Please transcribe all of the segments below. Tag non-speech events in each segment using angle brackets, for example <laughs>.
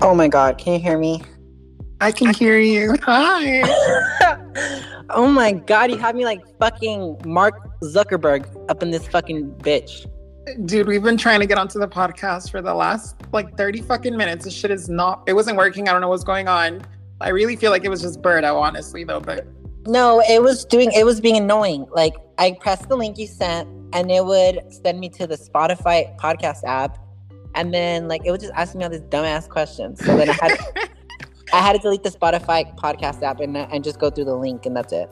Oh my god, can you hear me? I can hear you. Hi. <laughs> oh my god, you have me like fucking Mark Zuckerberg up in this fucking bitch. Dude, we've been trying to get onto the podcast for the last like 30 fucking minutes. This shit is not, it wasn't working. I don't know what's going on. I really feel like it was just Birdo, honestly, though. But no, it was doing, it was being annoying. Like, I pressed the link you sent and it would send me to the Spotify podcast app. And then, like, it was just asking me all these dumbass questions. So then I had, <laughs> I had to delete the Spotify podcast app and, and just go through the link, and that's it.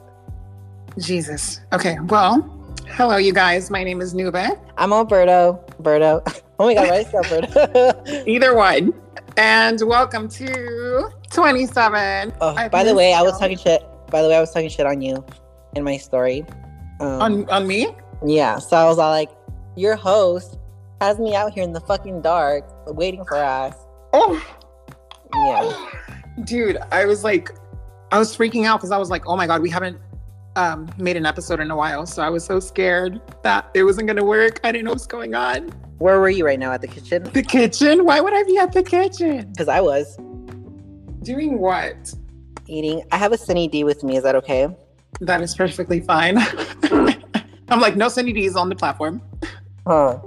Jesus. Okay. Well, hello, you guys. My name is Nube. I'm Alberto. Alberto. <laughs> Oh my God, why is Alberto? <laughs> Either one. And welcome to 27. Oh, by the way, I was talking shit. By the way, I was talking shit on you in my story. Um, on on me? Yeah. So I was all like, your host has me out here in the fucking dark waiting for us. Oh. Yeah. <sighs> Dude, I was like, I was freaking out because I was like, oh my God, we haven't um, made an episode in a while. So I was so scared that it wasn't going to work. I didn't know what's going on. Where were you right now? At the kitchen? The kitchen? Why would I be at the kitchen? Because I was. Doing what? Eating. I have a Sunny D with me. Is that okay? That is perfectly fine. <laughs> I'm like, no Sunny D's on the platform. Huh.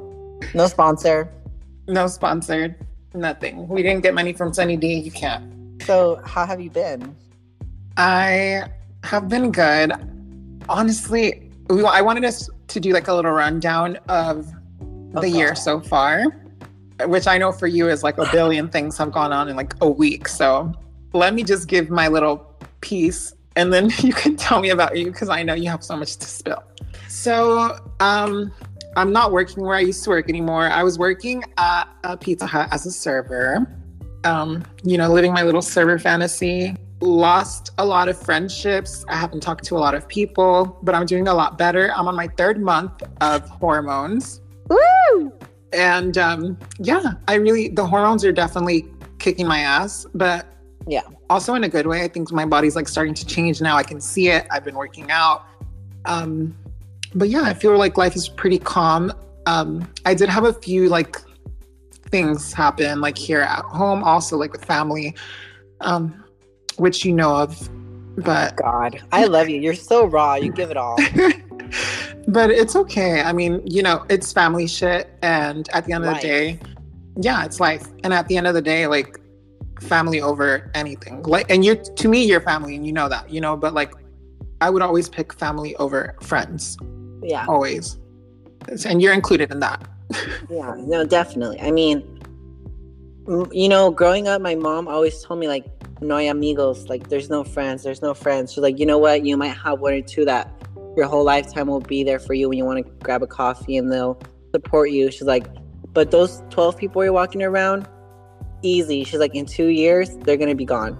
No sponsor. No sponsored. Nothing. We didn't get money from Sunny D. You can't. So, how have you been? I have been good. Honestly, we, I wanted us to do like a little rundown of the okay. year so far, which I know for you is like a billion things have gone on in like a week. So let me just give my little piece and then <laughs> you can tell me about you because I know you have so much to spill. So, um, I'm not working where I used to work anymore. I was working at a Pizza Hut as a server. Um, you know, living my little server fantasy. Lost a lot of friendships. I haven't talked to a lot of people, but I'm doing a lot better. I'm on my third month of hormones. Woo! And um, yeah, I really, the hormones are definitely kicking my ass, but yeah, also in a good way. I think my body's like starting to change now. I can see it. I've been working out. Um, but yeah, I feel like life is pretty calm. Um, I did have a few like things happen, like here at home, also like with family, um, which you know of. But God, I love you. You're so raw. You give it all. <laughs> but it's okay. I mean, you know, it's family shit, and at the end life. of the day, yeah, it's life. And at the end of the day, like family over anything. Like, and you're to me, you're family, and you know that, you know. But like, I would always pick family over friends. Yeah. Always. And you're included in that. yeah, no, definitely. I mean, you know, growing up, my mom always told me, like, no hay amigos, like, there's no friends, there's no friends. She's like, you know what? You might have one or two that your whole lifetime will be there for you when you want to grab a coffee and they'll support you. She's like, but those 12 people you're walking around, easy. She's like, in two years, they're going to be gone.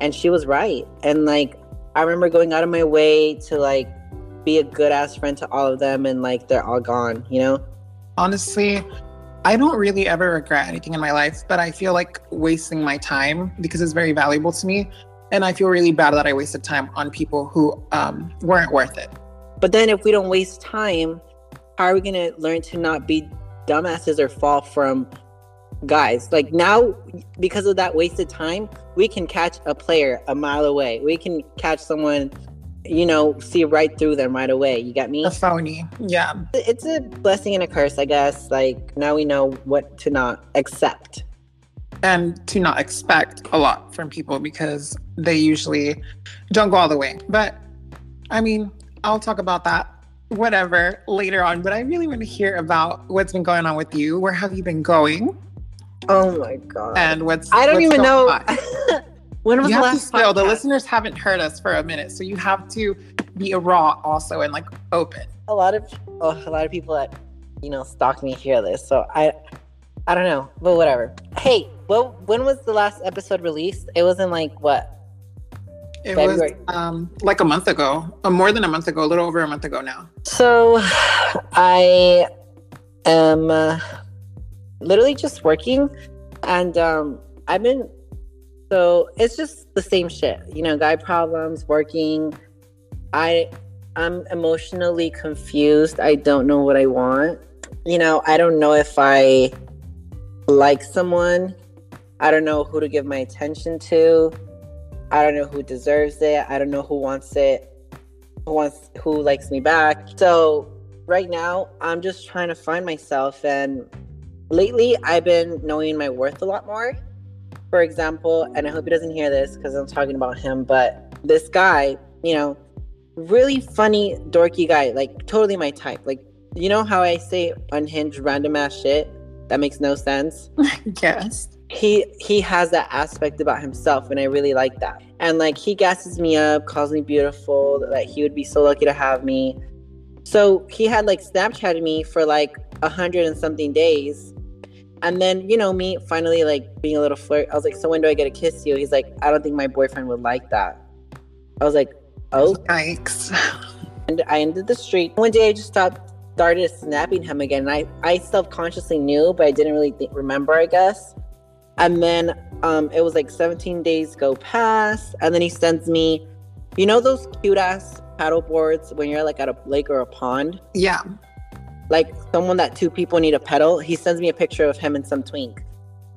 And she was right. And like, I remember going out of my way to like be a good ass friend to all of them and like they're all gone, you know? Honestly, I don't really ever regret anything in my life, but I feel like wasting my time because it's very valuable to me. And I feel really bad that I wasted time on people who um, weren't worth it. But then if we don't waste time, how are we going to learn to not be dumbasses or fall from guys? Like now, because of that wasted time, we can catch a player a mile away. We can catch someone you know, see right through them right away. You got me? A phony. Yeah. It's a blessing and a curse, I guess. Like now we know what to not accept. And to not expect a lot from people because they usually don't go all the way. But I mean, I'll talk about that whatever later on. But I really want to hear about what's been going on with you. Where have you been going? Oh my god. And what's I don't what's even know <laughs> When was you the last to spill? The listeners haven't heard us for a minute, so you have to be a raw also and like open. A lot of oh, a lot of people that you know stalk me hear this, so I I don't know, but whatever. Hey, well, when was the last episode released? It was in like what? It February? was um, like a month ago, uh, more than a month ago, a little over a month ago now. So, I am uh, literally just working, and um, I've been so it's just the same shit, you know, guy problems, working. I I'm emotionally confused. I don't know what I want. You know, I don't know if I like someone I don't know who to give my attention to. I don't know who deserves it. I don't know who wants it. Who wants who likes me back. So right now, I'm just trying to find myself and lately I've been knowing my worth a lot more. For example, and I hope he doesn't hear this because I'm talking about him, but this guy, you know, really funny, dorky guy, like totally my type. Like, you know how I say unhinged, random ass shit that makes no sense? <laughs> yes. He he has that aspect about himself, and I really like that. And like he gasses me up, calls me beautiful, that he would be so lucky to have me. So he had like Snapchatted me for like a hundred and something days. And then, you know, me finally like being a little flirt. I was like, So when do I get to kiss you? He's like, I don't think my boyfriend would like that. I was like, Oh. Yikes. And I ended the street. One day I just stopped, started snapping him again. And I, I self consciously knew, but I didn't really think, remember, I guess. And then um, it was like 17 days go past. And then he sends me, you know, those cute ass paddle boards when you're like at a lake or a pond? Yeah. Like someone that two people need a pedal. He sends me a picture of him and some twink.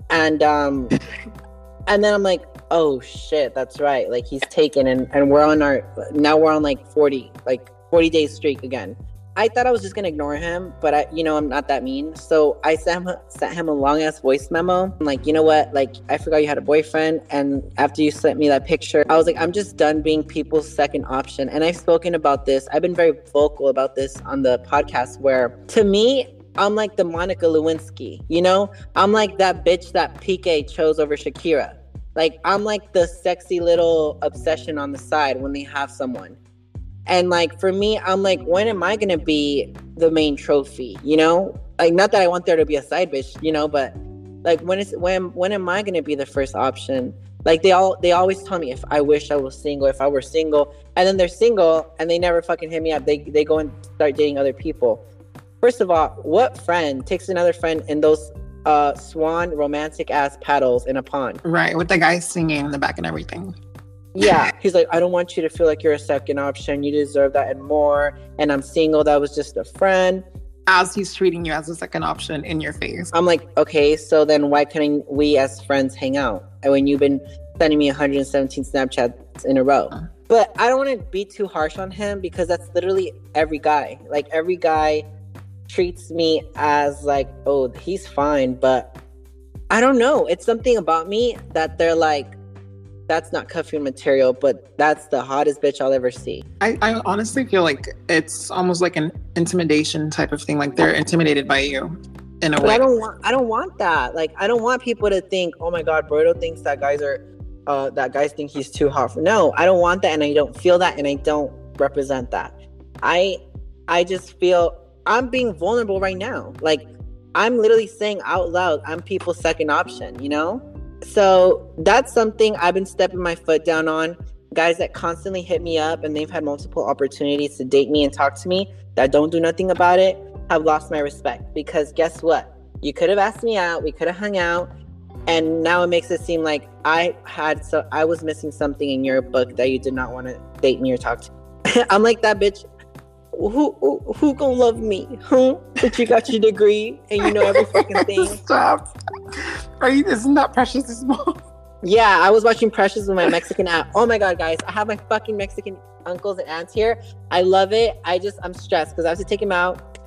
And um <laughs> and then I'm like, oh shit, that's right. Like he's taken and, and we're on our now we're on like 40, like 40 days streak again. I thought I was just gonna ignore him, but I, you know, I'm not that mean. So I sent him, sent him a long ass voice memo. I'm like, you know what? Like, I forgot you had a boyfriend, and after you sent me that picture, I was like, I'm just done being people's second option. And I've spoken about this. I've been very vocal about this on the podcast. Where to me, I'm like the Monica Lewinsky. You know, I'm like that bitch that Piqué chose over Shakira. Like, I'm like the sexy little obsession on the side when they have someone. And like for me, I'm like, when am I gonna be the main trophy? You know, like not that I want there to be a side bitch, you know, but like when is when when am I gonna be the first option? Like they all they always tell me if I wish I was single, if I were single, and then they're single and they never fucking hit me up. They they go and start dating other people. First of all, what friend takes another friend in those uh swan romantic ass paddles in a pond? Right, with the guy singing in the back and everything. Yeah. <laughs> He's like, I don't want you to feel like you're a second option. You deserve that and more. And I'm single. That was just a friend. As he's treating you as a second option in your face. I'm like, okay, so then why can't we as friends hang out? And when you've been sending me 117 Snapchats in a row. Uh. But I don't want to be too harsh on him because that's literally every guy. Like every guy treats me as like, oh, he's fine, but I don't know. It's something about me that they're like, that's not cuffing material, but that's the hottest bitch I'll ever see. I, I honestly feel like it's almost like an intimidation type of thing. Like they're intimidated by you in a but way. I don't want I don't want that. Like I don't want people to think, oh my god, Berto thinks that guys are uh that guys think he's too hot for no, I don't want that and I don't feel that and I don't represent that. I I just feel I'm being vulnerable right now. Like I'm literally saying out loud, I'm people's second option, you know? So that's something I've been stepping my foot down on. Guys that constantly hit me up and they've had multiple opportunities to date me and talk to me that don't do nothing about it have lost my respect because guess what? You could have asked me out, we could have hung out, and now it makes it seem like I had so I was missing something in your book that you did not want to date me or talk to. <laughs> I'm like that bitch who who, who gonna love me? Huh? But you got your degree and you know every fucking thing. <laughs> Stop. Are you? Isn't that Precious as well? Yeah, I was watching Precious with my Mexican app. Oh my god, guys, I have my fucking Mexican uncles and aunts here. I love it. I just I'm stressed because I have to take them out,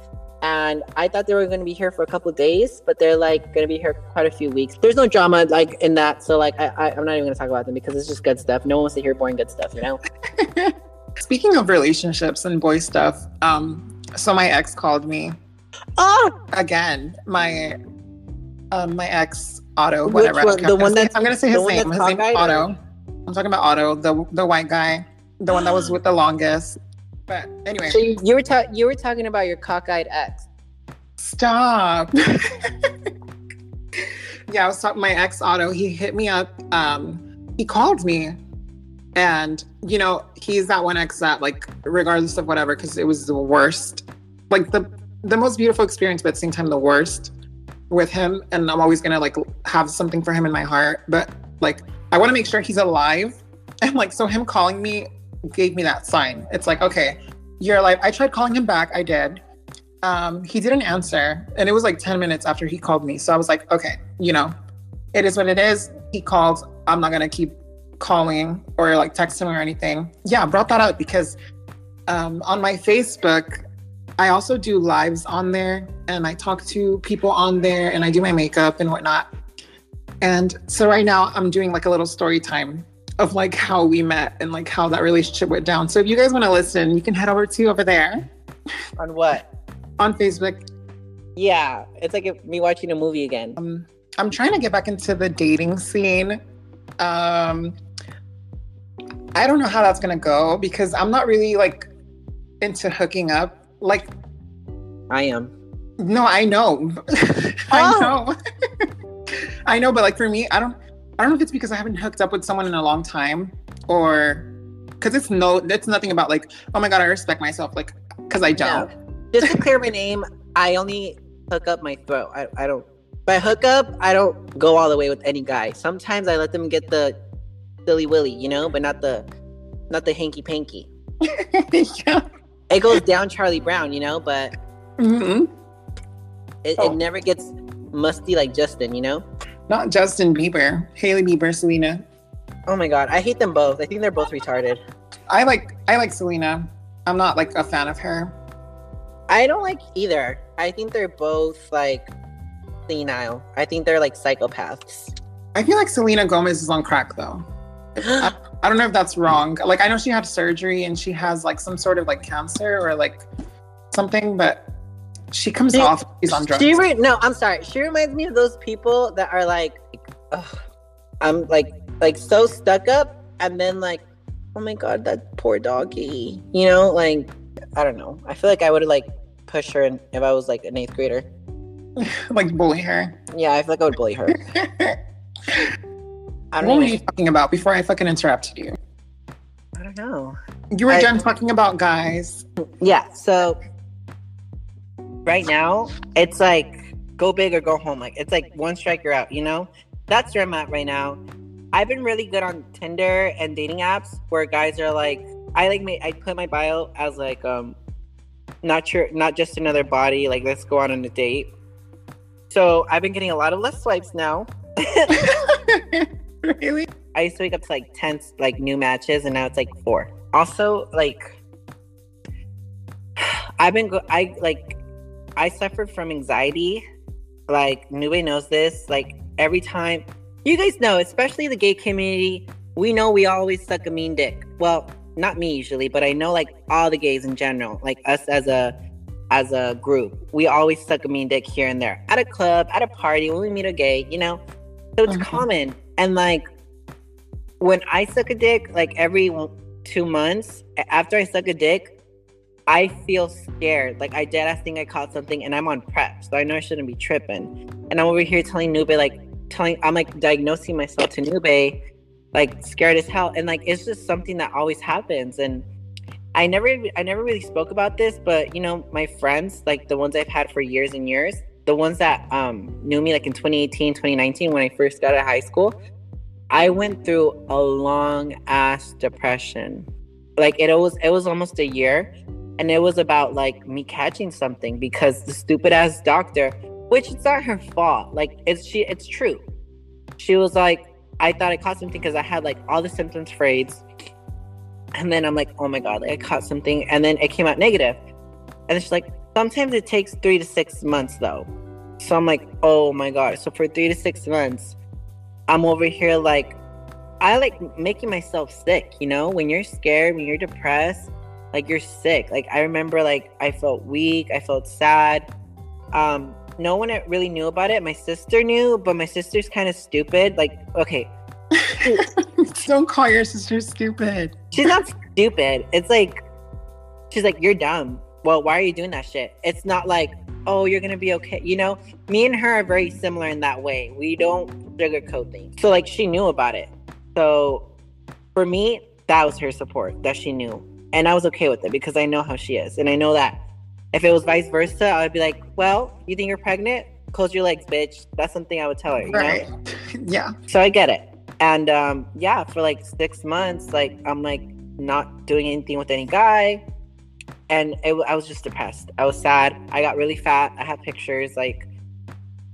and I thought they were going to be here for a couple days, but they're like going to be here quite a few weeks. There's no drama like in that, so like I, I I'm not even going to talk about them because it's just good stuff. No one wants to hear boring good stuff, you know. <laughs> Speaking of relationships and boy stuff, um, so my ex called me. Oh, again, my um, my ex Otto, whatever. One? The one that I'm gonna say his name. His name Otto. I'm talking about Otto, the the white guy, the one that was <gasps> with the longest. But anyway, so you, you were ta- you were talking about your cockeyed ex. Stop. <laughs> yeah, I was talking my ex Otto. He hit me up. Um, he called me and, you know, he's that one ex that, like, regardless of whatever, because it was the worst, like the the most beautiful experience, but at the same time the worst with him. And I'm always gonna like have something for him in my heart. But like I want to make sure he's alive. <laughs> And like so him calling me gave me that sign. It's like, okay, you're alive. I tried calling him back, I did. Um, he didn't answer. And it was like 10 minutes after he called me. So I was like, okay, you know, it is what it is. He called. I'm not gonna keep calling or like texting or anything. Yeah, brought that up because um, on my Facebook, I also do lives on there and I talk to people on there and I do my makeup and whatnot. And so right now I'm doing like a little story time of like how we met and like how that relationship went down. So if you guys want to listen, you can head over to over there On what? on Facebook. Yeah, it's like me watching a movie again. Um, I'm trying to get back into the dating scene. Um, I don't know how that's gonna go because I'm not really like into hooking up. Like, I am. no, I know, <laughs> I Oh. know, <laughs> I know. But like for me, I don't, I don't know if it's because I haven't hooked up with someone in a long time or because it's no, it's nothing about like, oh my god, I respect myself, like because I don't. Just to clear my name, I only hook up my throat. I, I don't. By hook up, I don't go all the way with any guy. Sometimes I let them get the silly willy, you know, but not the not the hanky panky. yeah. <laughs> It goes down Charlie Brown, you know, but Mhm. it, Oh. it never gets musty like Justin, you know. Not Justin Bieber, Hailey Bieber, Selena. Oh my god, I hate them both. I think they're both retarded. I like I like Selena. I'm not like a fan of her. I don't like either. I think they're both like senile. I think they're like psychopaths. I feel like Selena Gomez is on crack though. I don't know if that's wrong. Like I know she had surgery and she has like some sort of like cancer or like something, but she comes She- off she's on drugs. She re- no, I'm sorry. She reminds me of those people that are like, ugh, I'm like like so stuck up, and then like, oh my god, that poor doggy. You know, like I don't know. I feel like I would have like push her in, if I was like an eighth grader. <laughs> like bully her. Yeah, I feel like I would bully her. <laughs> I what don't were even, you talking about before I fucking interrupted you? I don't know. You were I- done talking about guys. Yeah, so right now it's like go big or go home. Like it's like one strike you're out, you know? That's where I'm at right now. I've been really good on Tinder and dating apps where guys are like I like ma- I put my bio as like um not your not just another body, like let's go out on a date. So I've been getting a lot of less swipes now. <laughs> <laughs> <laughs> <laughs> really? I used to wake up to like 10 like new matches and now it's like four. Also, like <sighs> I've been go- I like I suffered from anxiety. Like Nube knows this. Like every time you guys know, especially the gay community, we know we always suck a mean dick. Well, not me usually, but I know like all the gays in general, like us as a as a group, we always suck a mean dick here and there. At a club, at a party, when we meet a gay, you know? So it's Mhm. common. And like when I suck a dick, like every two months, after I suck a dick, I feel scared. Like I dead ass think I caught something and I'm on PrEP. So I know I shouldn't be tripping. And I'm over here telling Nube, like telling I'm like diagnosing myself to Nube, like scared as hell. And like it's just something that always happens. And I never I never really spoke about this, but you know, my friends, like the ones I've had for years and years, the ones that um knew me like in 2018, 2019 when I first got out of high school, I went through a long ass depression. Like it was it was almost a year and it was about like me catching something because the stupid ass doctor, which it's not her fault. Like it's she it's true. She was like I thought I caught something because I had like all the symptoms for AIDS. And then I'm like, oh my god, like I caught something and then it came out. And then she's like, sometimes it takes three to six months though. So I'm like, oh my god. So for three to six months, I'm over here like I like making myself sick, you know? When you're scared, when you're depressed, like you're sick. Like I remember like I felt weak, I felt sad. Um no one really knew about it. My sister knew, but my sister's kind of stupid. Like, okay, <laughs> Don't call your sister stupid. she's not stupid. It's like she's like, You're dumb. Well, why are you doing that shit? It's not like, oh, you're gonna be okay. You know, me and her are very similar in that way. We don't sugarcoat things. So like she knew about it. So for me, that was her support that she knew. And I was okay with it because I know how she is. And I know that if it was vice versa, I would be like, Well, you think you're pregnant? Close your legs, bitch. That's something I would tell her, you know? Right. <laughs> Yeah. So I get it. And um, yeah, for like six months, like I'm like not doing anything with any guy, and it, I was just depressed. I was sad. I got really fat. I had pictures. Like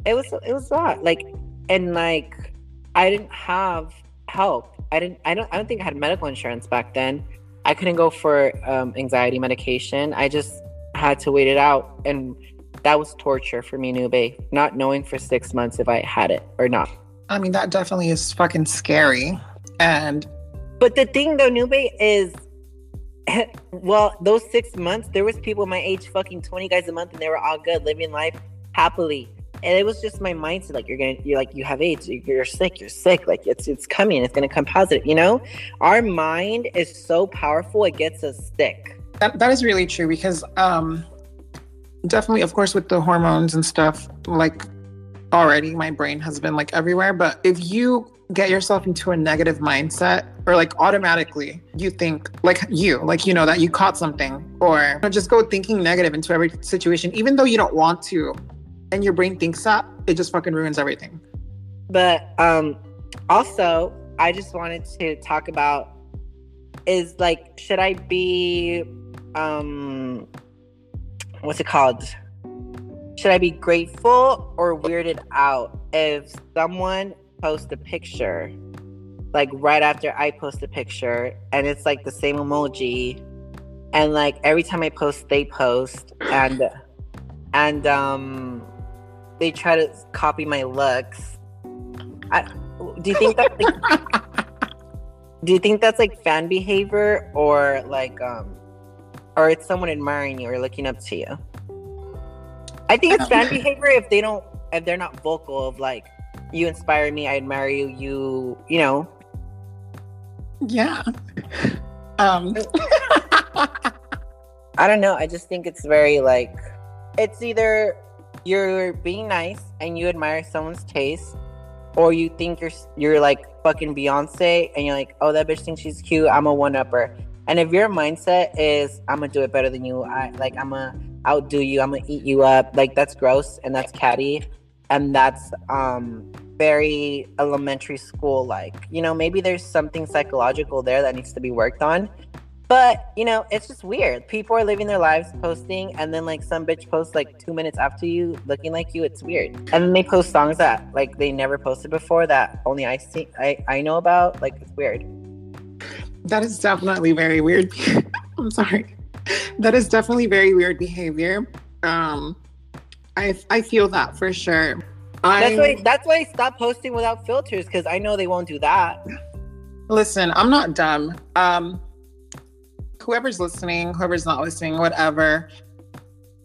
it was it was a lot. Like and like I didn't have help. I didn't. I don't. I don't think I had medical insurance back then. I couldn't go for um, anxiety medication. I just had to wait it out, and that was torture for me, Nube. Not knowing for six months if I had it or not. I mean, that definitely is fucking scary. And but the thing though, Nube is <laughs> well, those six months, there was people my age fucking 20 guys a month and they were all good, living life happily. And it was just my mindset, like you're gonna, you're like you have AIDS, you're sick, you're sick, like it's it's coming, it's gonna come positive. You know, our mind is so powerful, it gets us sick. That that is really true because um, definitely, of course, with the hormones and stuff, like already my brain has been like everywhere. But if you get yourself into a negative mindset or like automatically you think like you like you know that you caught something or just go thinking negative into every situation even though you don't want to and your brain thinks that it just fucking ruins everything. But um also i just wanted to talk about is like should i be um what's it called? Should i be grateful or weirded out if someone post a picture, like right after I post a picture, and it's like the same emoji, and like every time I post, they post, and and um, they try to copy my looks. I, do you think that's like, <laughs> do you think that's like fan behavior or like um, or it's someone admiring you or looking up to you? I think it's fan behavior if they don't if they're not vocal of like you inspire me, I admire you, you, you know. Yeah. <laughs> Um <laughs> I don't know. I just think it's very like it's either you're being nice and you admire someone's taste, or you think you're you're like fucking Beyonce and you're like, oh, that bitch thinks she's cute. I'm a one upper. And if your mindset is I'm gonna do it better than you, I like I'm gonna outdo you, I'm gonna eat you up, like that's gross and that's catty and that's um very elementary school like you know maybe there's something psychological there that needs to be worked on. But you know it's just weird. People are living their lives posting and then like some bitch posts like two minutes after you looking like you it's weird. And then they post songs that like they never posted before that only i see i i know about like it's weird. That is definitely very weird. <laughs> I'm sorry. That is definitely very weird behavior. Um I I feel that for sure. I, that's why that's why I stopped posting without filters because I know they won't do that. Listen, I'm not dumb. Um, whoever's listening, whoever's not listening, whatever.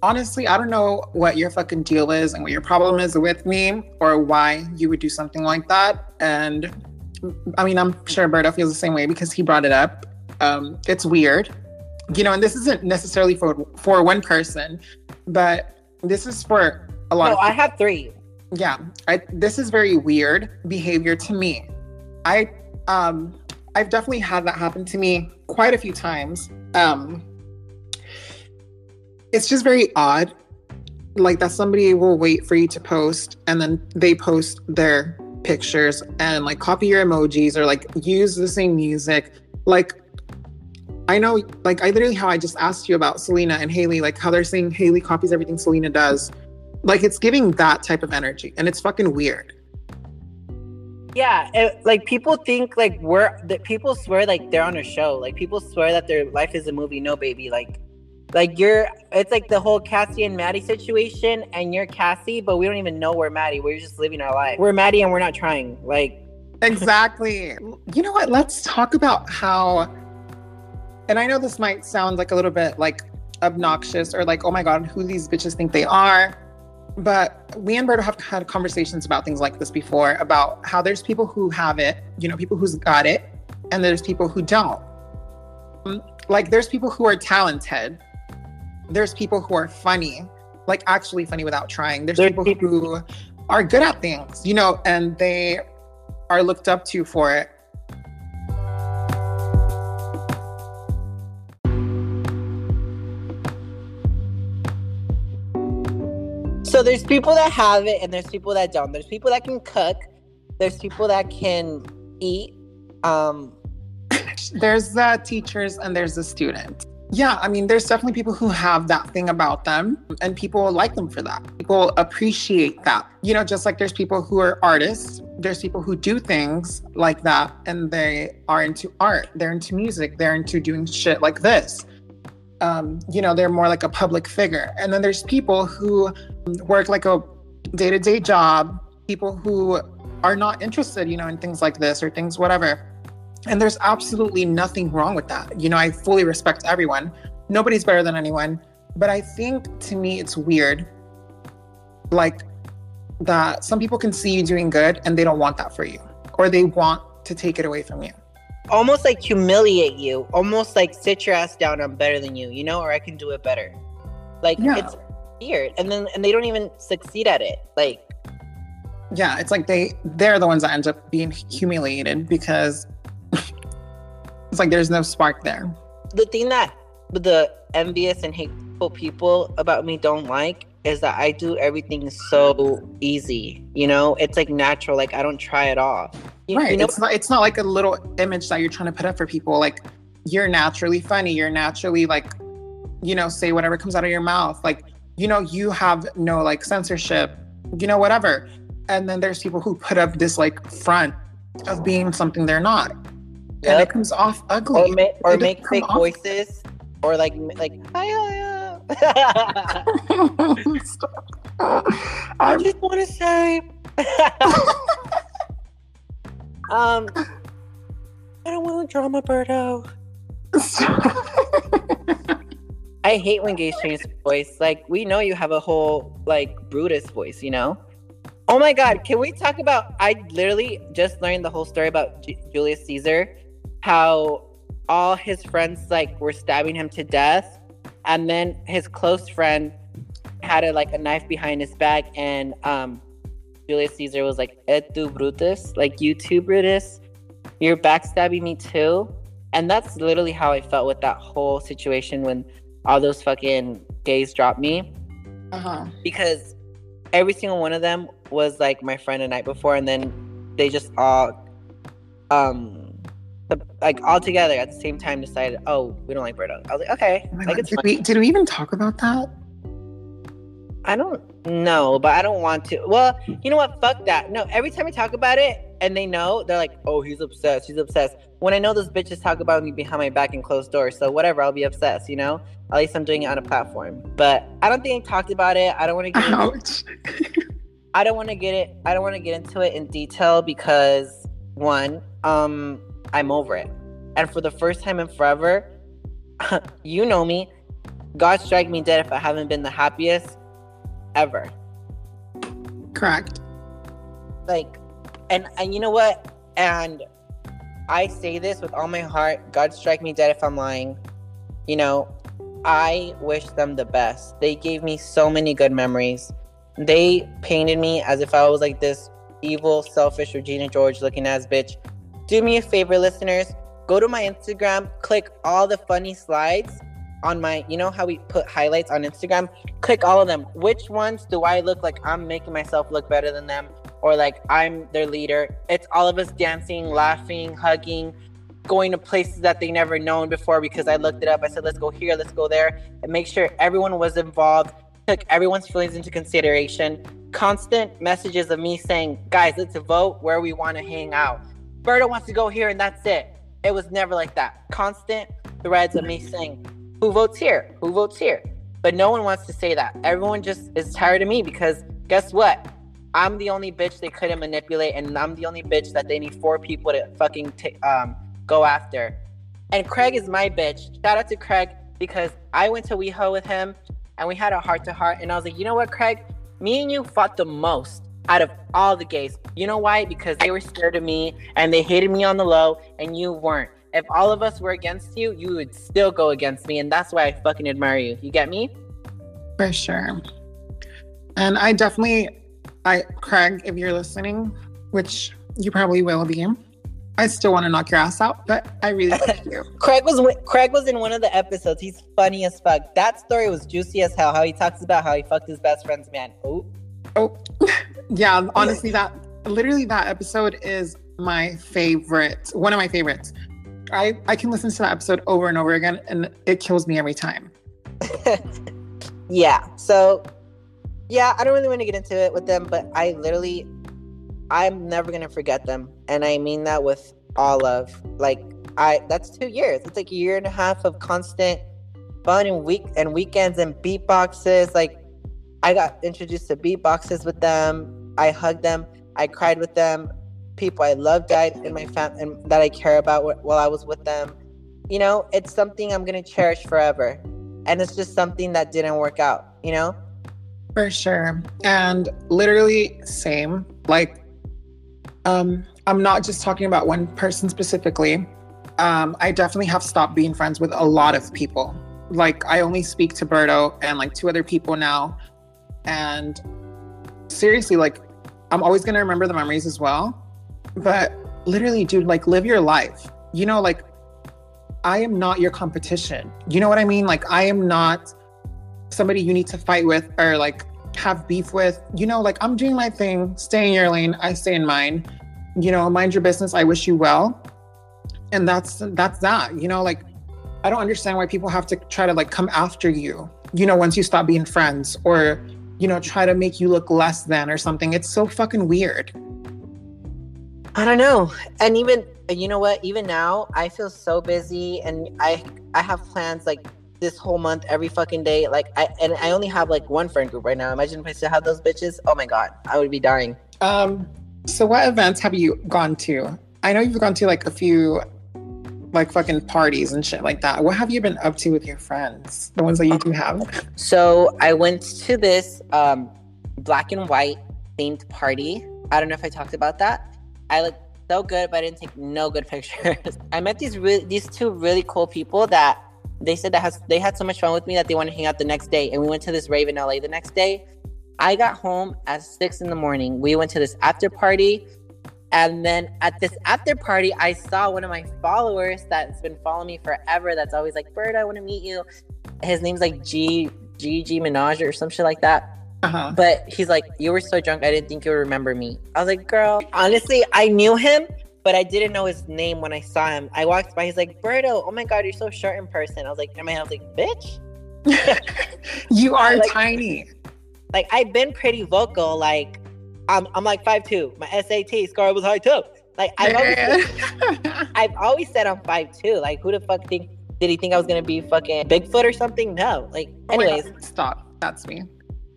Honestly, I don't know what your fucking deal is and what your problem is with me or why you would do something like that. And I mean, I'm sure Berto feels the same way because he brought it up. Um, it's weird, you know, and this isn't necessarily for for one person, but this is for a lot. No, I have three. Yeah, I, this is very weird behavior to me. I um, I've definitely had that happen to me quite a few times. Um, it's just very odd, like that somebody will wait for you to post and then they post their pictures and like copy your emojis or like use the same music. Like I know, like, I literally how I just asked you about Selena and Hailey, like how they're saying Hailey copies everything Selena does. Like, it's giving that type of energy, and it's fucking weird. Yeah, it, like people think like we're that people swear like they're on a show. Like people swear that their life is a movie. No, baby, like, like you're. It's like the whole Cassie and Maddy situation, and you're Cassie, but we don't even know we're Maddy. We're just living our life. We're Maddy, and we're not trying. Like, exactly. you know what? Let's talk about how and I know this might sound like a little bit like obnoxious or like, oh my God, who these bitches think they are. But we and Berto have had conversations about things like this before about how there's people who have it, you know, people who's got it, and there's people who don't. Like, there's people who are talented, there's people who are funny, like actually funny without trying. There's, there's people, people who are good at things, you know, and they are looked up to for it. So there's people that have it and there's people that don't. There's people that can cook. There's people that can eat. Um <laughs> there's the teachers and there's the student. Yeah, I mean, there's definitely people who have that thing about them, and people like them for that. People appreciate that. You know, just like there's people who are artists, there's people who do things like that, and they are into art, they're into music, they're into doing shit like this. Um, you know, they're more like a public figure. And then there's people who work like a day to day job, people who are not interested, you know, in things like this or things, whatever and there's absolutely nothing wrong with that. You know, I fully respect everyone. Nobody's better than anyone. But I think to me, it's weird. Like that some people can see you doing good and they don't want that for you, or they want to take it away from you. Almost like humiliate you, almost like sit your ass down, I'm better than you, you know, or I can do it better. Like yeah. it's weird. And then and they don't even succeed at it. Like yeah, it's like they they're the ones that end up being humiliated because <laughs> it's like there's no spark there. The thing that the envious and hateful people about me don't like is that I do everything so easy. You know, it's like natural. Like I don't try at all. You, right. You know? It's not. It's not like a little image that you're trying to put up for people. Like you're naturally funny. You're naturally like, you know, say whatever comes out of your mouth. Like you know, you have no like censorship. You know, whatever. And then there's people who put up this like front of being something they're not yep. and it comes off ugly. Or, ma- or make fake off. voices, or like like hi hi. I just want to say, <laughs> um, I don't want to drama, Berto. <laughs> I hate when gays change voice. Like we know you have a whole like Brutus voice, you know. Oh my God! Can we talk about? I literally just learned the whole story about J- Julius Caesar how all his friends like were stabbing him to death and then his close friend had a like a knife behind his back and um Julius Caesar was like et tu Brutus? Like you too Brutus? You're backstabbing me too? And that's literally how I felt with that whole situation when all those fucking gays dropped me. Uh-huh. because every single one of them was like my friend the night before and then they just all um like all together at the same time decided, oh, we don't like Berto. I was like, okay. Oh like, did, we, did we even talk about that? I don't know, but I don't want to. Well, you know what? Fuck that. No, every time I talk about it and they know, they're like, oh, he's obsessed. He's obsessed. When I know those bitches talk about me behind my back and closed doors, so whatever, I'll be obsessed, you know? At least I'm doing it on a platform. But I don't think I talked about it. I don't want to get Ouch. I don't want to get it. I don't want to get into it in detail because one, um, I'm over it. And for the first time in forever, <laughs> you know me, God strike me dead if I haven't been the happiest ever. Correct. Like, and and you know what? And I say this with all my heart. God strike me dead if I'm lying. You know, I wish them the best. They gave me so many good memories. They painted me as if I was like this evil, selfish Regina George looking ass bitch do me a favor, listeners. Go to my Instagram, click all the funny slides on my, you know how we put highlights on Instagram? Click all of them. Which ones do I look like I'm making myself look better than them? Or like I'm their leader? It's all of us dancing, laughing, hugging, going to places that they never known before because I looked it up. I said, let's go here, let's go there, and make sure everyone was involved, took everyone's feelings into consideration. Constant messages of me saying, guys, let's vote where we want to hang out Berto wants to go here and that's it. It was never like that. Constant threads of me saying, who votes here? Who votes here? But no one wants to say that. Everyone just is tired of me because guess what? I'm the only bitch they couldn't manipulate, and I'm the only bitch that they need four people to fucking t- um, go after. And Craig is my bitch. Shout out to Craig because I went to WeHo with him and we had a heart to heart. And I was like, you know what, Craig? Me and you fought the most out of all the gays. You know why? Because they were scared of me and they hated me on the low, and you weren't. If all of us were against you, you would still go against me, and that's why I fucking admire you. You get me? For sure. And I definitely, I Craig, if you're listening, which you probably will be, I still want to knock your ass out, but I really like you. <laughs> Craig was Craig was in one of the episodes. He's funny as fuck. That story was juicy as hell. How he talks about how he fucked his best friend's man. Oh, oh. <laughs> <laughs> yeah, honestly, that literally that episode is my favorite, one of my favorites. I I can listen to that episode over and over again, and it kills me every time. <laughs> yeah. So, yeah, I don't really want to get into it with them, but I literally, I'm never gonna forget them, and I mean that with all of, Like, I that's two years. It's like a year and a half of constant fun and week and weekends and beatboxes. Like, I got introduced to beatboxes with them. I hugged them. I cried with them. People I love died in my family and that I care about while I was with them. You know, it's something I'm gonna cherish forever and it's just something that didn't work out you know for sure and literally same like um i'm not just talking about one person specifically um i definitely have stopped being friends with a lot of people like i only speak to berto and like two other people now and seriously like i'm always going to remember the memories as well but literally dude like live your life you know like I am not your competition. You know what I mean? Like, I am not somebody you need to fight with or like have beef with. You know, like, I'm doing my thing, stay in your lane, I stay in mine. You know, mind your business. I wish you well. And that's that's that. You know, like I don't understand why people have to try to like come after you, you know, once you stop being friends or, you know, try to make you look less than or something. It's so fucking weird. I don't know. And even you know what? Even now, I feel so busy, and I I have plans like this whole month, every fucking day. Like I and I only have like one friend group right now. Imagine if I still have those bitches. Oh my god, I would be dying. Um. So what events have you gone to? I know you've gone to like a few like fucking parties and shit like that. What have you been up to with your friends? The ones that you do have? So I went to this um black and white themed party. I don't know if I talked about that. I like so good, but I didn't take no good <laughs> pictures. I met these really these two really cool people that they said that has they had so much fun with me that they want to hang out the next day, and we went to this rave in LA the next day. I got home at six in the morning. We went to this after party. And then at this after party, I saw one of my followers that's been following me forever. That's always like, Bird, I want to meet you. His name's like G G G Minaj or some shit like that. Uh-huh. But he's like, You were so drunk, I didn't think you would remember me. I was like, Girl, honestly, I knew him, but I didn't know his name when I saw him. I walked by, he's like, Berto, oh my God, you're so short in person. I was like, In my head, I was like, Bitch. <laughs> you are like, tiny. Like, I've been pretty vocal. Like, I'm, I'm like five two. My SAT score was high too. Like, I've always, said, <laughs> I've always said I'm five two. Like, who the fuck think? Did he think I was gonna be fucking Bigfoot or something? No. Like, oh anyways. Stop. That's me.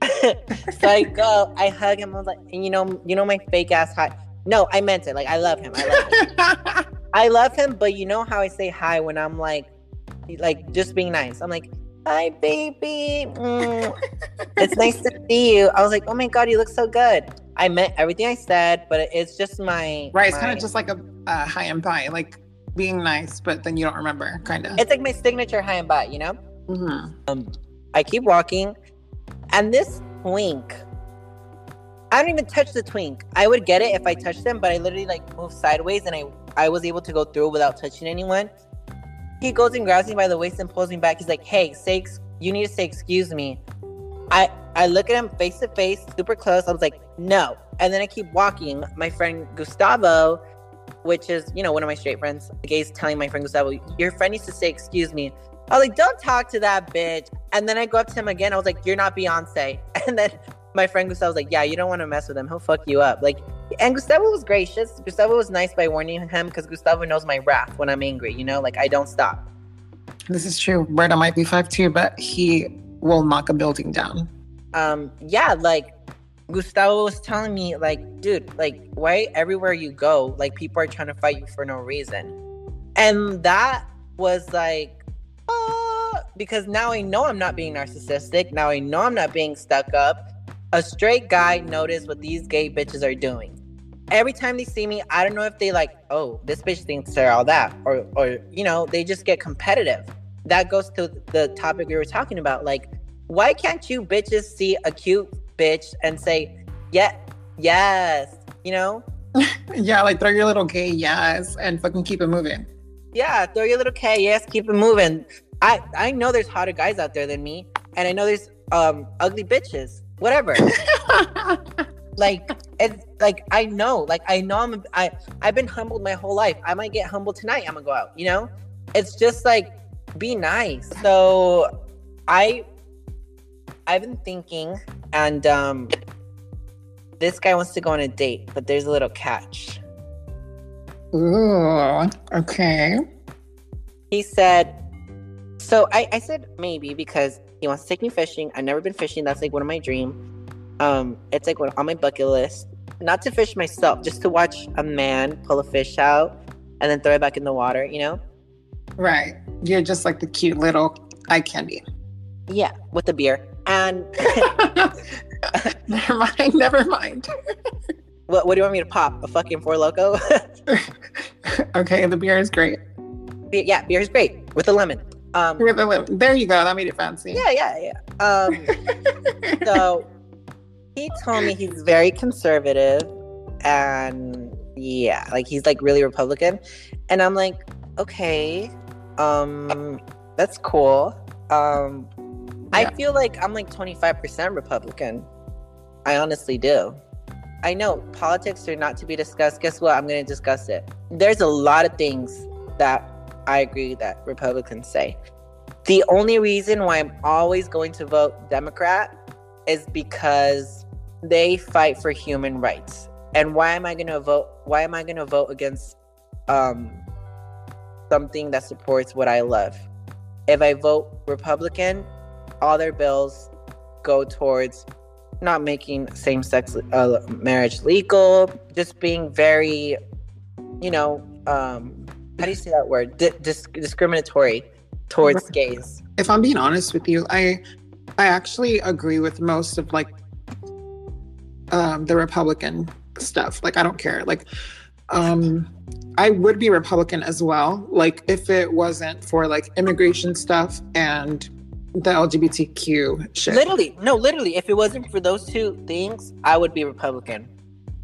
<laughs> so I go, I hug him. I was like, and you know, you know my fake ass hi. No, I meant it. Like I love him. I love him. <laughs> I love him, but you know how I say hi when I'm like, like just being nice. I'm like, hi, baby. Mm. it's nice to see you. I was like, oh my god, you look so good. I meant everything I said, but it's just my right. It's kind of just like a uh, hi and bye, like being nice, but then you don't remember, kind of. It's like my signature high and bye, you know. Mm-hmm. Um, I keep walking. And this twink, I don't even touch the twink. I would get it if I touched them, but I literally like moved sideways and I, I was able to go through without touching anyone. He goes and grabs me by the waist and pulls me back. He's like, "Hey, say ex- you need to say excuse me." I I look at him face to face, super close. I was like, "No," and then I keep walking. My friend Gustavo, which is you know one of my straight friends, the guy's telling my friend Gustavo, "Your friend needs to say excuse me." I was like, don't talk to that bitch. And then I go up to him again. I was like, you're not Beyonce. <laughs> And then my friend Gustavo was like, yeah, you don't want to mess with him. He'll fuck you up. Like, and Gustavo was gracious. Gustavo was nice by warning him because Gustavo knows my wrath when I'm angry. You know, like I don't stop. This is true. Berto might be five two, but he will knock a building down. Um, yeah, like Gustavo was telling me, like, dude, like, why everywhere you go, like people are trying to fight you for no reason. And that was like uh, because now I know I'm not being narcissistic. Now I know I'm not being stuck up. A straight guy noticed what these gay bitches are doing. Every time they see me, I don't know if they like, oh, this bitch thinks they're all that, or, or you know, they just get competitive. That goes to the topic we were talking about. Like, why can't you bitches see a cute bitch and say, yeah, yes, you know? <laughs> yeah, like throw your little gay yes and fucking keep it moving. Yeah, throw your little K. Yes, keep it moving. I I know there's hotter guys out there than me, and I know there's um ugly bitches. Whatever. <laughs> like it's like I know, like I know I'm I I've been humbled my whole life. I might get humbled tonight. I'm gonna go out. You know, it's just like be nice. So I I've been thinking, and um, this guy wants to go on a date, but there's a little catch. Ooh, okay. He said, so I, I said maybe because he wants to take me fishing. I've never been fishing. That's like one of my dreams. Um, it's like one on my bucket list. Not to fish myself, just to watch a man pull a fish out and then throw it back in the water, you know? Right. You're just like the cute little eye candy. Yeah, with the beer. And <laughs> <laughs> never mind, never mind. what what do you want me to pop? A fucking Four Loko? <laughs> okay, the beer is great. yeah, beer is great with a lemon. Um, with a lemon. There you go. That made it fancy. Yeah, yeah, yeah. Um, so he told me he's very conservative and yeah, like he's like really Republican. And I'm like, okay, um, that's cool. Um, yeah. I feel like I'm like 25% Republican. I honestly do. I know politics are not to be discussed. Guess what? I'm going to discuss it. There's a lot of things that I agree that Republicans say. The only reason why I'm always going to vote Democrat is because they fight for human rights. And why am I going to vote why am I going to vote against um something that supports what I love? If I vote Republican, all their bills go towards not making same-sex uh, marriage legal, just being very you know, um how do you say that word? D- dis- discriminatory towards gays. If I'm being honest with you, I I actually agree with most of like um, the Republican stuff. Like I don't care. Like um I would be Republican as well. Like if it wasn't for like immigration stuff and the LGBTQ shit. Literally, no, literally, if it wasn't for those two things, I would be Republican.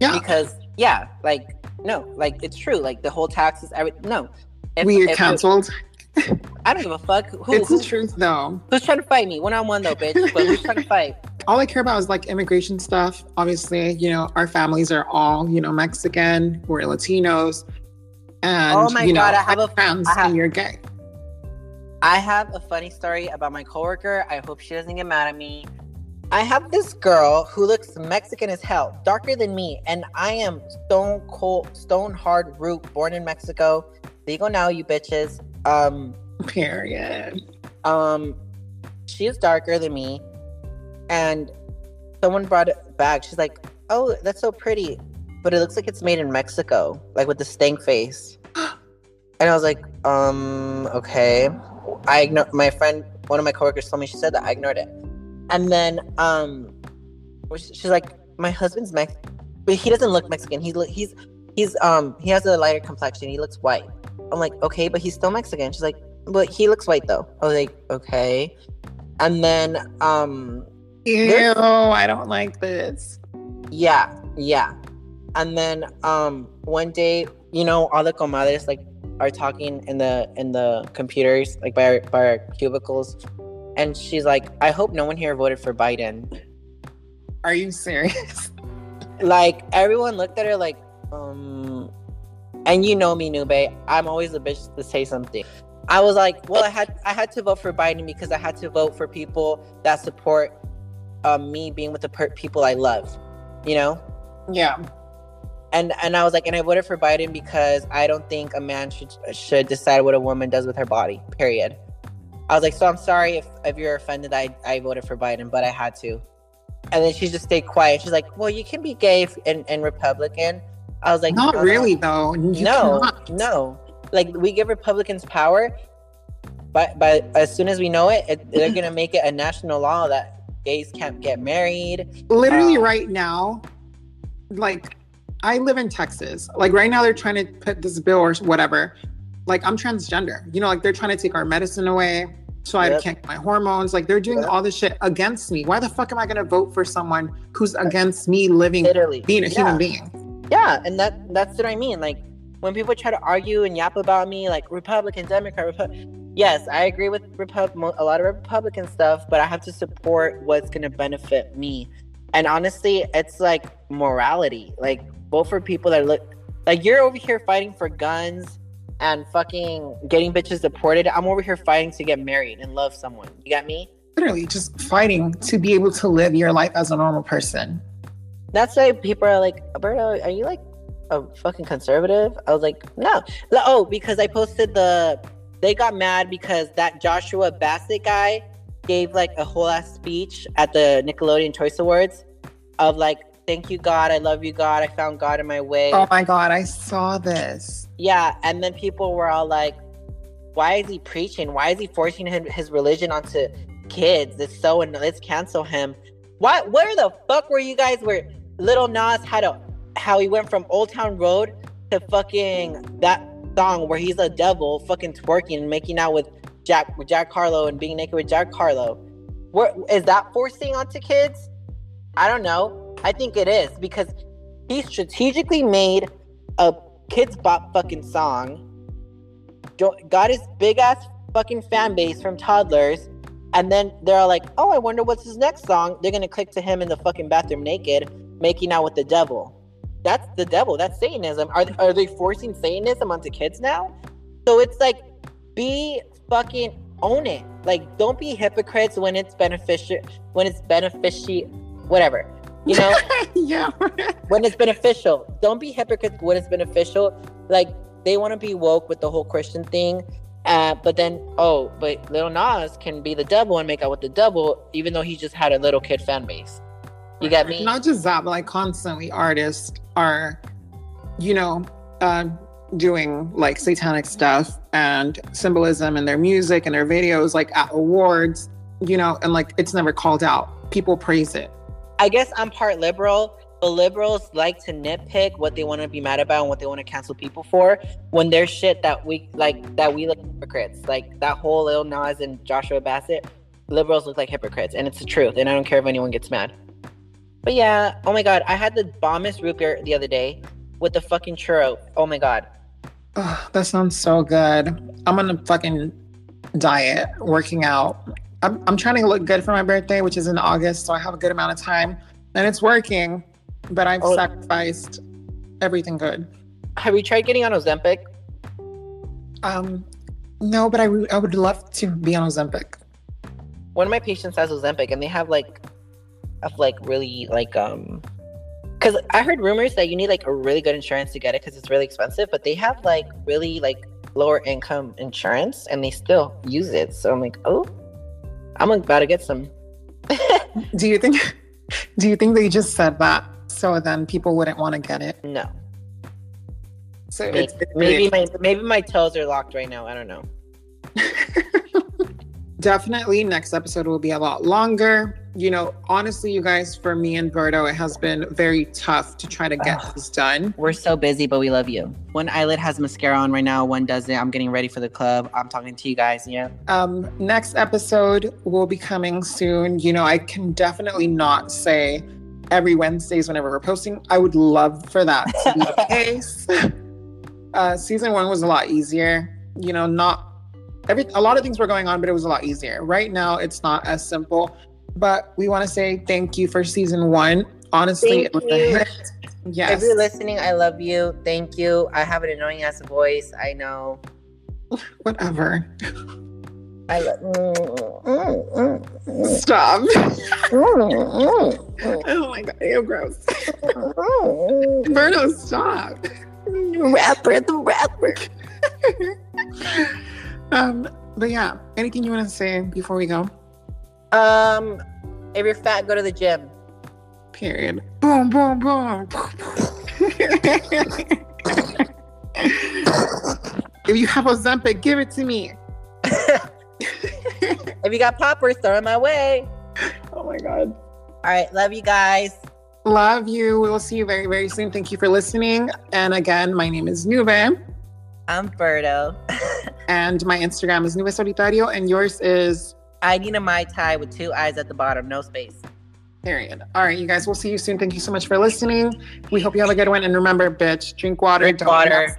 Yeah. Because yeah, like no, like it's true. Like the whole taxes, every no. If, we are canceled. <laughs> I don't give a fuck. Who, it's who, the truth, though. Who's trying to fight me? One on one, though, bitch. But who's trying to fight? <laughs> All I care about is like immigration stuff. Obviously, you know, our families are all, you know, Mexican. We're Latinos, and oh my you know, god, I have a friends, have, and you're gay. I have a funny story about my coworker. I hope she doesn't get mad at me. I have this girl who looks Mexican as hell, darker than me, and I am stone cold, stone hard root, born in Mexico. Legal now, you bitches. Um, period. Um, she is darker than me, and someone brought it back. She's like, "Oh, that's so pretty," but it looks like it's made in Mexico, like with the stank face. <gasps> and I was like, "Um, okay." I ignored my friend. One of my coworkers told me she said that. I ignored it, and then um, she's like, "My husband's Mexican, but he doesn't look Mexican. He's he's he's um he has a lighter complexion. He looks white." I'm like, okay, but he's still Mexican. She's like, but he looks white though. I was like, okay. And then um Ew, I don't like this. Yeah, yeah. And then um one day, you know, all the comadres like are talking in the in the computers, like by our, by our cubicles. And she's like, I hope no one here voted for Biden. Are you serious? <laughs> like everyone looked at her like, um and you know me, Nube. I'm always a bitch to say something. I was like, well, I had I had to vote for Biden because I had to vote for people that support um, me being with the per- people I love. You know? Yeah. And and I was like, and I voted for Biden because I don't think a man should should decide what a woman does with her body. Period. I was like, so I'm sorry if if you're offended. I I voted for Biden, but I had to. And then she just stayed quiet. She's like, well, you can be gay and, and Republican I was like, not really though. You no, cannot. no. Like we give Republicans power, but but as soon as we know it, it they're gonna make it a national law that gays can't get married. Literally, um, right now, like I live in Texas. Like right now, they're trying to put this bill or whatever. Like I'm transgender. You know, like they're trying to take our medicine away so I can't get my hormones. Like they're doing yep. all this shit against me. Why the fuck am I gonna vote for someone who's against me living, Literally. being a yeah. human being? yeah and that that's what i mean like when people try to argue and yap about me like republican democrat Repu- yes i agree with Repub- a lot of republican stuff but i have to support what's going to benefit me And honestly, it's like morality. Like both for people that look like you're over here fighting for guns and fucking getting bitches deported. I'm over here fighting to get married and love someone. You got me? Literally just fighting to be able to live your life as a normal person. That's why people are like, Alberto, are you like a fucking conservative? I was like, no. Oh, because I posted the they got mad because that Joshua Bassett guy gave like a whole ass speech at the Nickelodeon Choice Awards of like, thank you, God, I love you, God, I found God in my way. Oh my God, I saw this. Yeah, and then people were all like, why is he preaching? Why is he forcing his, his religion onto kids? It's so, and let's cancel him. Why, where the fuck were you guys where Lil Nas had a, how he went from Old Town Road to fucking that song where he's a devil fucking twerking and making out with Jack with Jack Harlow and being naked with Jack Harlow. Is that forcing onto kids? I don't know. I think it is because he strategically made a kids bop fucking song. Got his big ass fucking fan base from toddlers, and then they're like, "Oh, I wonder what's his next song." They're gonna click to him in the fucking bathroom naked, making out with the devil. That's the devil. That's Satanism. Are are they forcing Satanism onto kids now? So it's like, be fucking own it. Like, don't be hypocrites when it's beneficial. When it's beneficial, whatever. You know, <laughs> yeah. when it's beneficial, don't be hypocrites when it's beneficial. Like they want to be woke with the whole Christian thing, uh, but then oh, but Lil Nas can be the devil and make out with the devil, even though he just had a little kid fan base. You get me? Not just that, but like constantly artists are, you know, uh, doing like satanic stuff and symbolism in their music and their videos, like at awards, you know, and like it's never called out. People praise it. I guess I'm part liberal. The liberals like to nitpick what they want to be mad about and what they want to cancel people for when there's shit that we like that we look hypocrites. Like that whole Lil Nas and Joshua Bassett, liberals look like hypocrites, and it's the truth. And I don't care if anyone gets mad. But yeah, oh my god, I had the bombest root beer the other day with the fucking churro. Oh my god. Oh, that sounds so good. I'm on a fucking diet, working out. I'm, I'm trying to look good for my birthday, which is in August, so I have a good amount of time. And it's working, but I've oh. sacrificed everything good. Have you tried getting on Ozempic? Um, no, but I, I would love to be on Ozempic. One of my patients has Ozempic, and they have like of like really like um because I heard rumors that you need like a really good insurance to get it because it's really expensive, but they have like really like lower income insurance and they still use it. So I'm like, oh, I'm about to get some. <laughs> do you think? Do you think they just said that so then people wouldn't want to get it? No. So maybe, it's, it's maybe my maybe my toes are locked right now. I don't know. <laughs> Definitely, next episode will be a lot longer you know, honestly, you guys, for me and Berto, it has been very tough to try to get Ugh. this done. We're so busy, but we love you. One eyelid has mascara on right now, one doesn't. I'm getting ready for the club. I'm talking to you guys. Yeah. Um, next episode will be coming soon. You know, I can definitely not say every Wednesdays whenever we're posting. I would love for that to be the <laughs> case. Uh, season one was a lot easier. You know, not every a lot of things were going on, but it was a lot easier. Right now, it's not as simple. But we want to say thank you for season one. Honestly, thank it was you. a hit. Yes. If you're listening, I love you. Thank you. I have an annoying ass voice. I know. <laughs> Whatever. I love. Mm, mm, mm, Stop. <laughs> oh my god, you're gross. <laughs> Berto, stop. Rapper, the rapper. um, but yeah, anything you want to say before we go? Um, if you're fat, go to the gym. Period. Boom, boom, boom. if you have a Ozempic, give it to me. <laughs> if you got poppers, throw them my way. Oh my god. All right, love you guys. Love you. We will see you very, very soon. Thank you for listening. And again, my name is Nube. I'm Berto. <laughs> and my Instagram is Nube Solitario, and yours is I need a Mai Tai with two eyes at the bottom, no space. Period. All right, you guys, we'll see you soon. Thank you so much for listening. We hope you have a good one. And remember, bitch, drink water. Drink water.